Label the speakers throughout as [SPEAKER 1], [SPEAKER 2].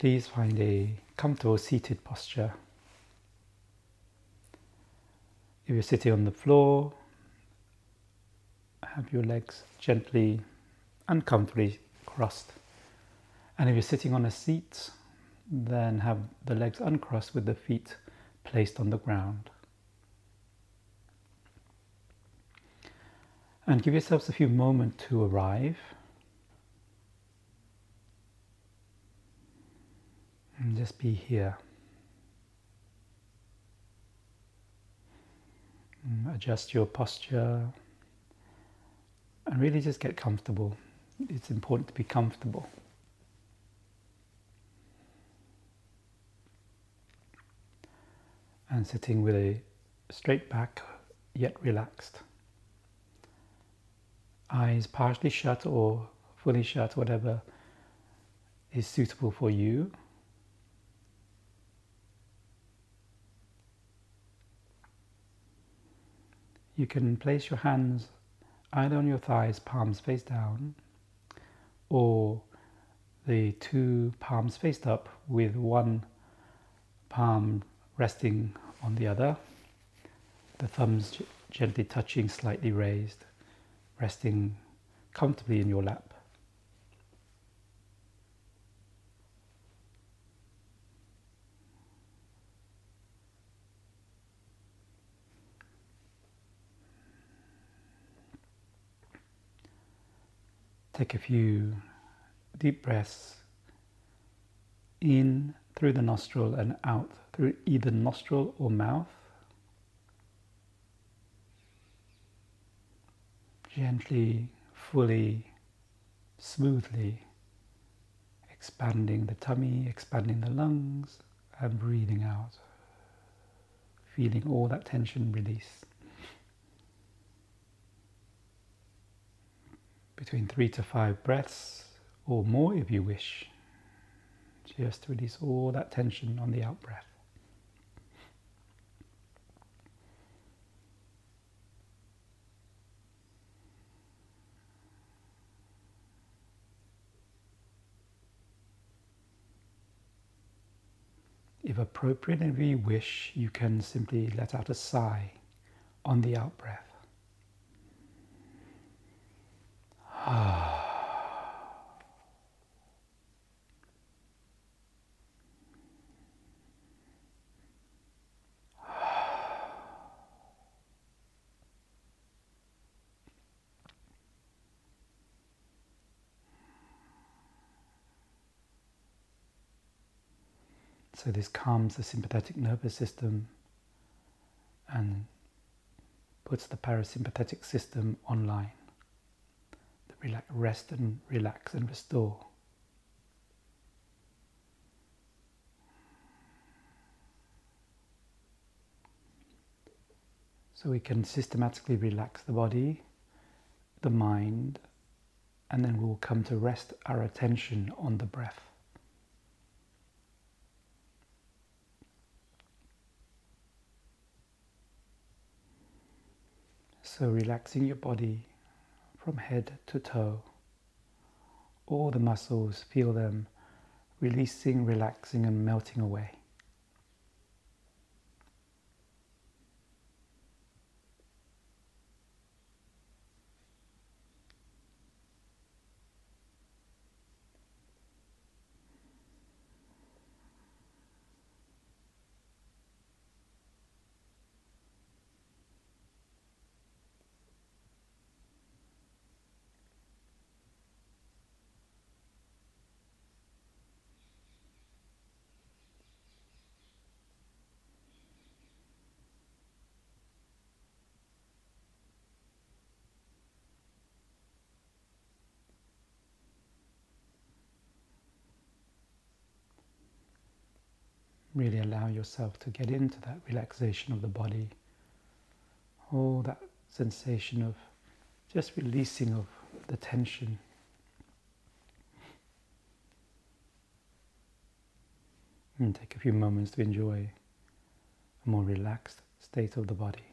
[SPEAKER 1] please find a comfortable seated posture. If you're sitting on the floor, have your legs gently, and comfortably crossed. And if you're sitting on a seat, then have the legs uncrossed with the feet placed on the ground. And give yourselves a few moments to arrive. And just be here. And adjust your posture and really just get comfortable. It's important to be comfortable. And sitting with a straight back yet relaxed. Eyes partially shut or fully shut, whatever is suitable for you. You can place your hands either on your thighs, palms face down, or the two palms faced up with one palm resting on the other, the thumbs gently touching, slightly raised, resting comfortably in your lap. Take a few deep breaths in through the nostril and out through either nostril or mouth. Gently, fully, smoothly expanding the tummy, expanding the lungs, and breathing out. Feeling all that tension release. Between three to five breaths or more if you wish. Just to release all that tension on the out breath. If appropriate and if you wish, you can simply let out a sigh on the out breath. So this calms the sympathetic nervous system and puts the parasympathetic system online. Relax, rest and relax and restore. So we can systematically relax the body, the mind, and then we'll come to rest our attention on the breath. So, relaxing your body from head to toe, all the muscles, feel them releasing, relaxing, and melting away. Really allow yourself to get into that relaxation of the body. All that sensation of just releasing of the tension. And take a few moments to enjoy a more relaxed state of the body.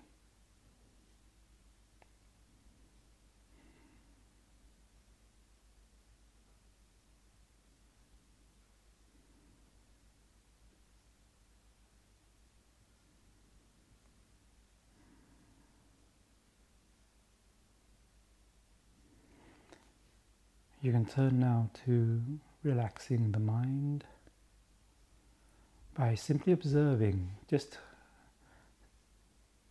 [SPEAKER 1] You can turn now to relaxing the mind by simply observing, just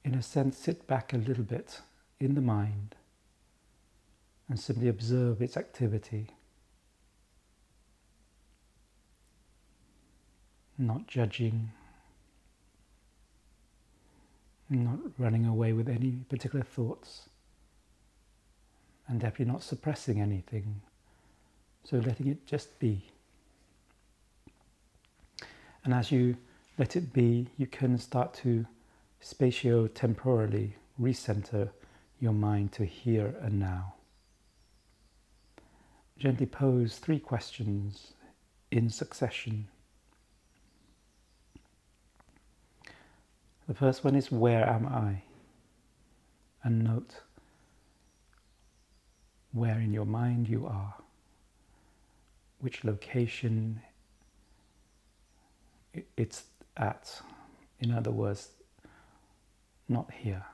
[SPEAKER 1] in a sense, sit back a little bit in the mind and simply observe its activity. Not judging, not running away with any particular thoughts, and definitely not suppressing anything. So letting it just be. And as you let it be, you can start to spatio-temporally recenter your mind to here and now. Gently pose three questions in succession. The first one is Where am I? And note where in your mind you are, which location it's at. In other words, not here.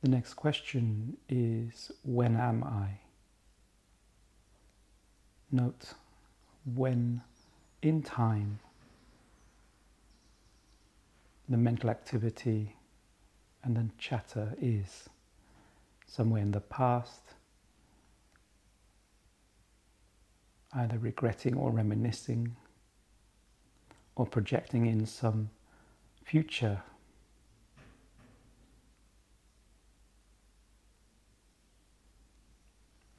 [SPEAKER 1] The next question is When am I? Note when in time the mental activity and then chatter is somewhere in the past, either regretting or reminiscing, or projecting in some future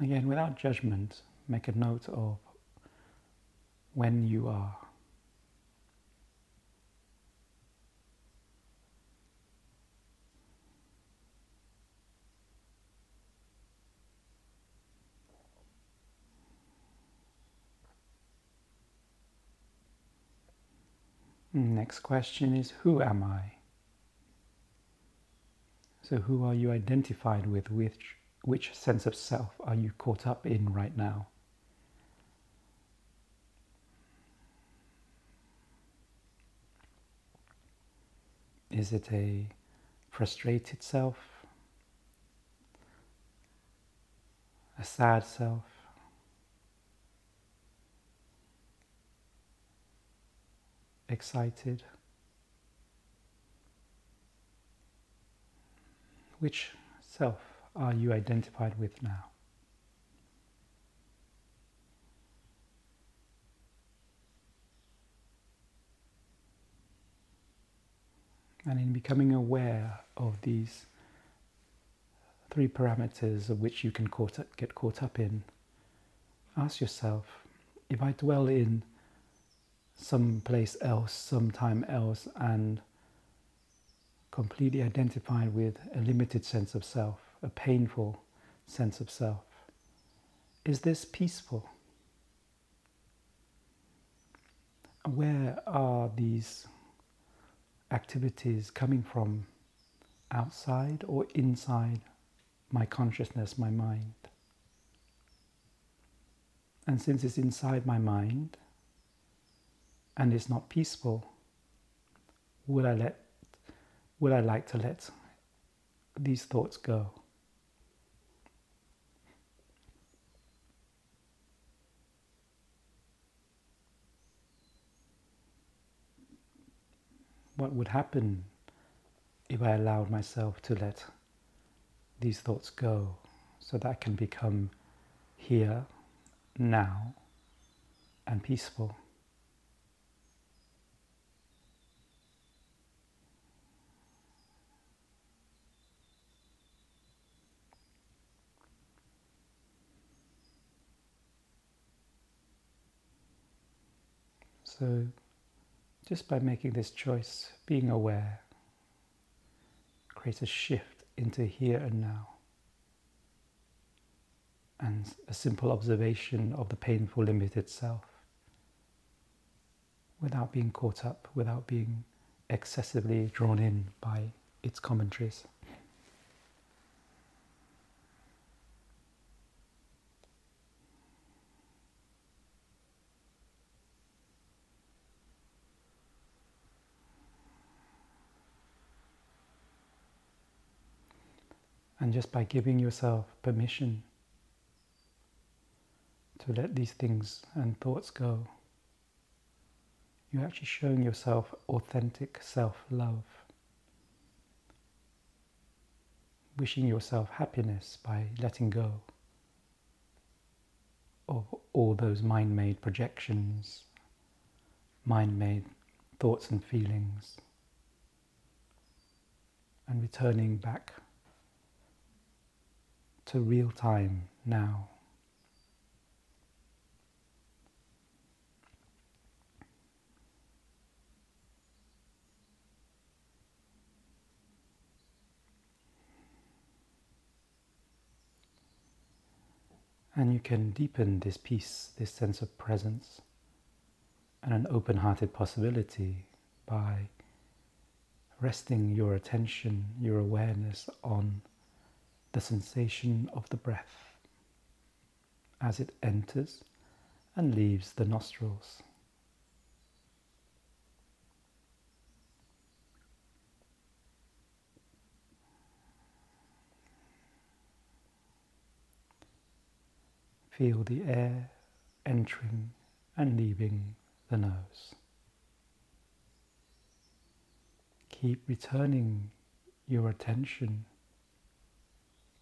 [SPEAKER 1] Again, without judgment, make a note of when you are. Next question is Who am I? So, who are you identified with? Which which sense of self are you caught up in right now? Is it a frustrated self? A sad self? Excited? Which self are you identified with now? And in becoming aware of these three parameters of which you can caught up, get caught up in, ask yourself if I dwell in some place else, sometime else, and completely identified with a limited sense of self, a painful sense of self. Is this peaceful? Where are these activities coming from? Outside or inside my consciousness, my mind? And since it's inside my mind and it's not peaceful, would I let would I like to let these thoughts go? What would happen if I allowed myself to let these thoughts go so that I can become here, now, and peaceful. So just by making this choice, being aware creates a shift into here and now. And a simple observation of the painful limited self. without being caught up, without being excessively drawn in by its commentaries. And just by giving yourself permission to let these things and thoughts go, you're actually showing yourself authentic self love. Wishing yourself happiness by letting go of all those mind made projections, mind made thoughts and feelings, and returning back to real time now. And you can deepen this peace, this sense of presence, and an open hearted possibility by resting your attention, your awareness on the sensation of the breath as it enters and leaves the nostrils. Feel the air entering and leaving the nose. Keep returning your attention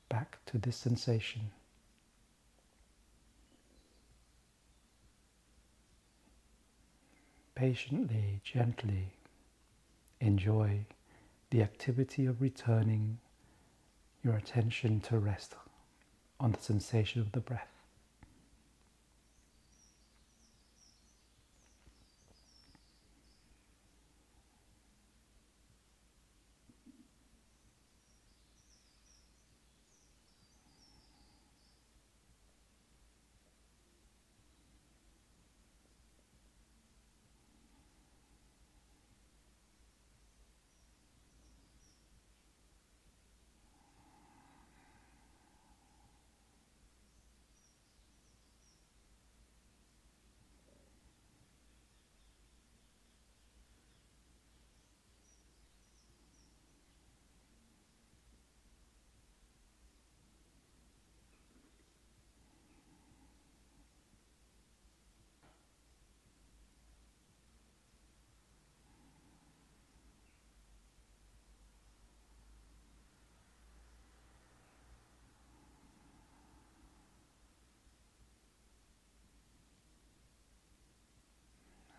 [SPEAKER 1] back to this sensation. Patiently, gently enjoy the activity of returning your attention to rest on the sensation of the breath.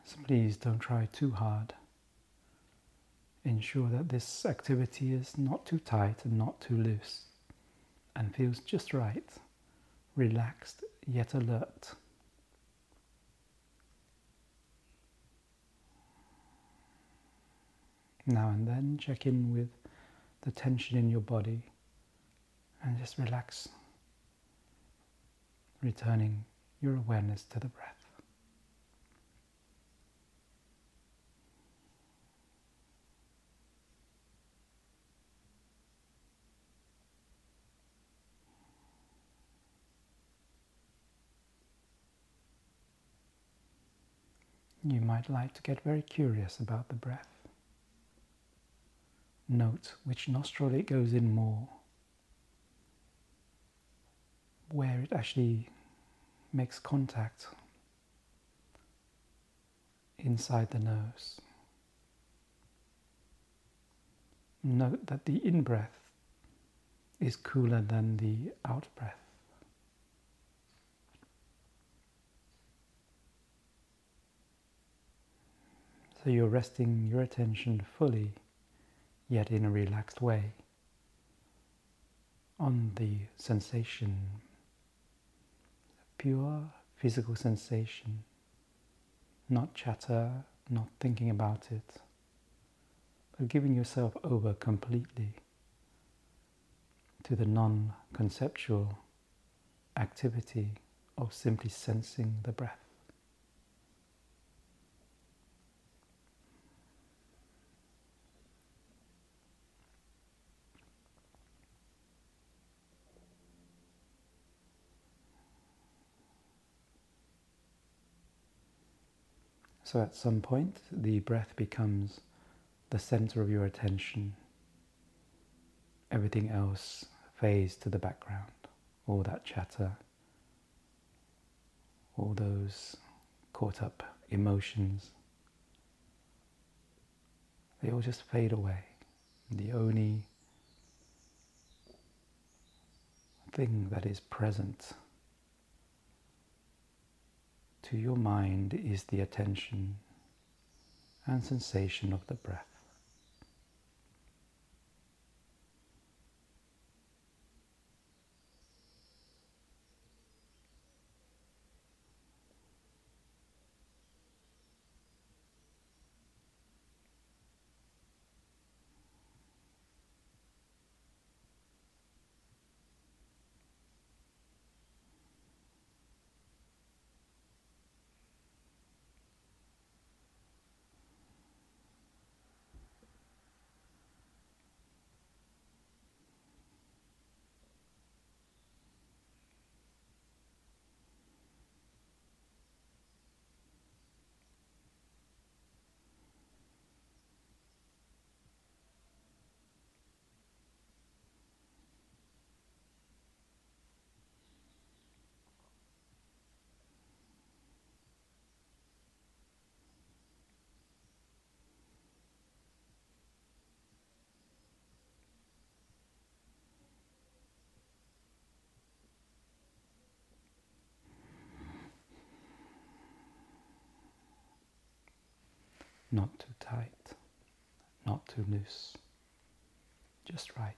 [SPEAKER 1] So please don't try too hard. Ensure that this activity is not too tight and not too loose and feels just right, relaxed yet alert. Now and then check in with the tension in your body and just relax, returning your awareness to the breath. You might like to get very curious about the breath. Note which nostril it goes in more, where it actually makes contact inside the nose. Note that the in breath is cooler than the out breath. So you're resting your attention fully, yet in a relaxed way, on the sensation, a pure physical sensation, not chatter, not thinking about it, but giving yourself over completely to the non conceptual activity of simply sensing the breath. So at some point, the breath becomes the center of your attention. Everything else fades to the background. All that chatter, all those caught up emotions, they all just fade away. The only thing that is present to your mind is the attention and sensation of the breath. Not too tight, not too loose, just right.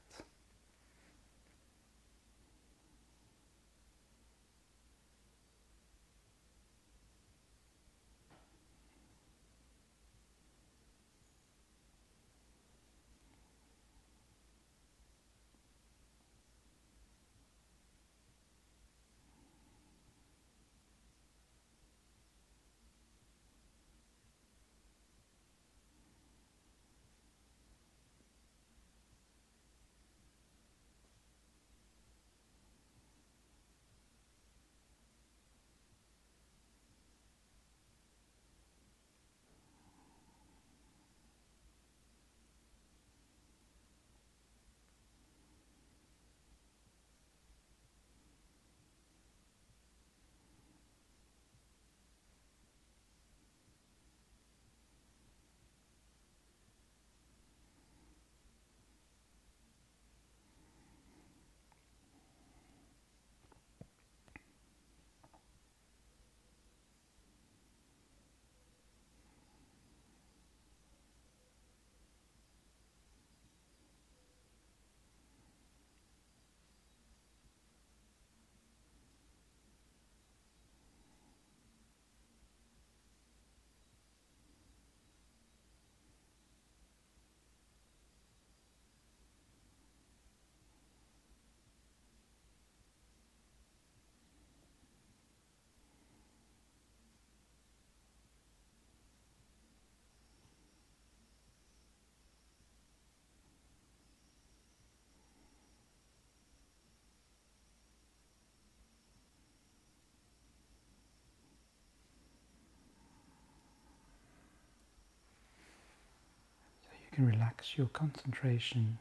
[SPEAKER 1] Can relax your concentration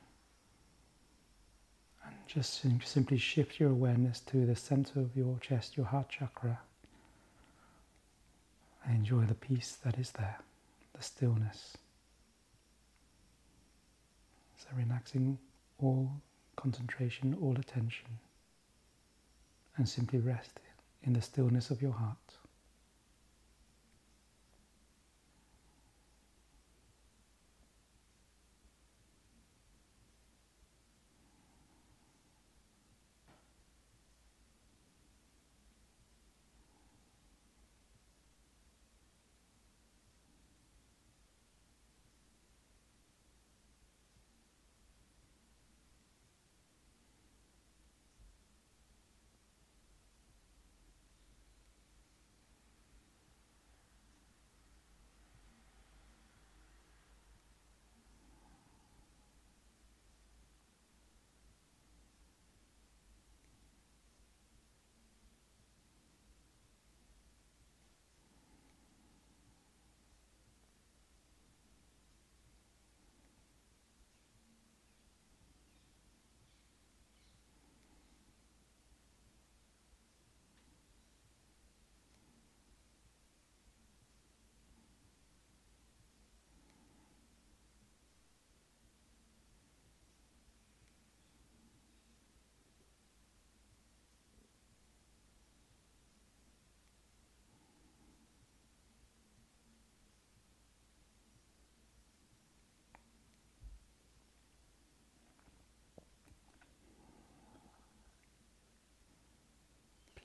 [SPEAKER 1] and just simply shift your awareness to the center of your chest, your heart chakra. And enjoy the peace that is there, the stillness. So, relaxing all concentration, all attention, and simply rest in the stillness of your heart.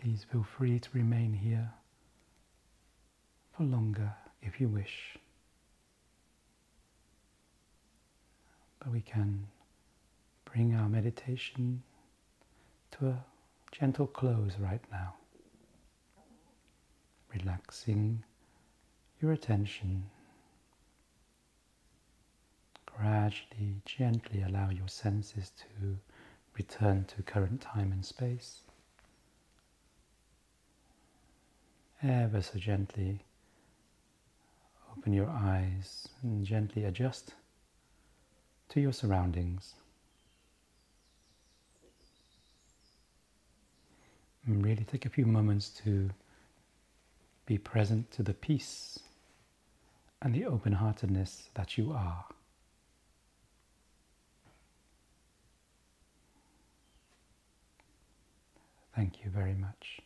[SPEAKER 1] Please feel free to remain here for longer if you wish. But we can bring our meditation to a gentle close right now, relaxing your attention. Gradually, gently allow your senses to return to current time and space. Ever so gently open your eyes and gently adjust to your surroundings. And really take a few moments to be present to the peace and the open heartedness that you are. Thank you very much.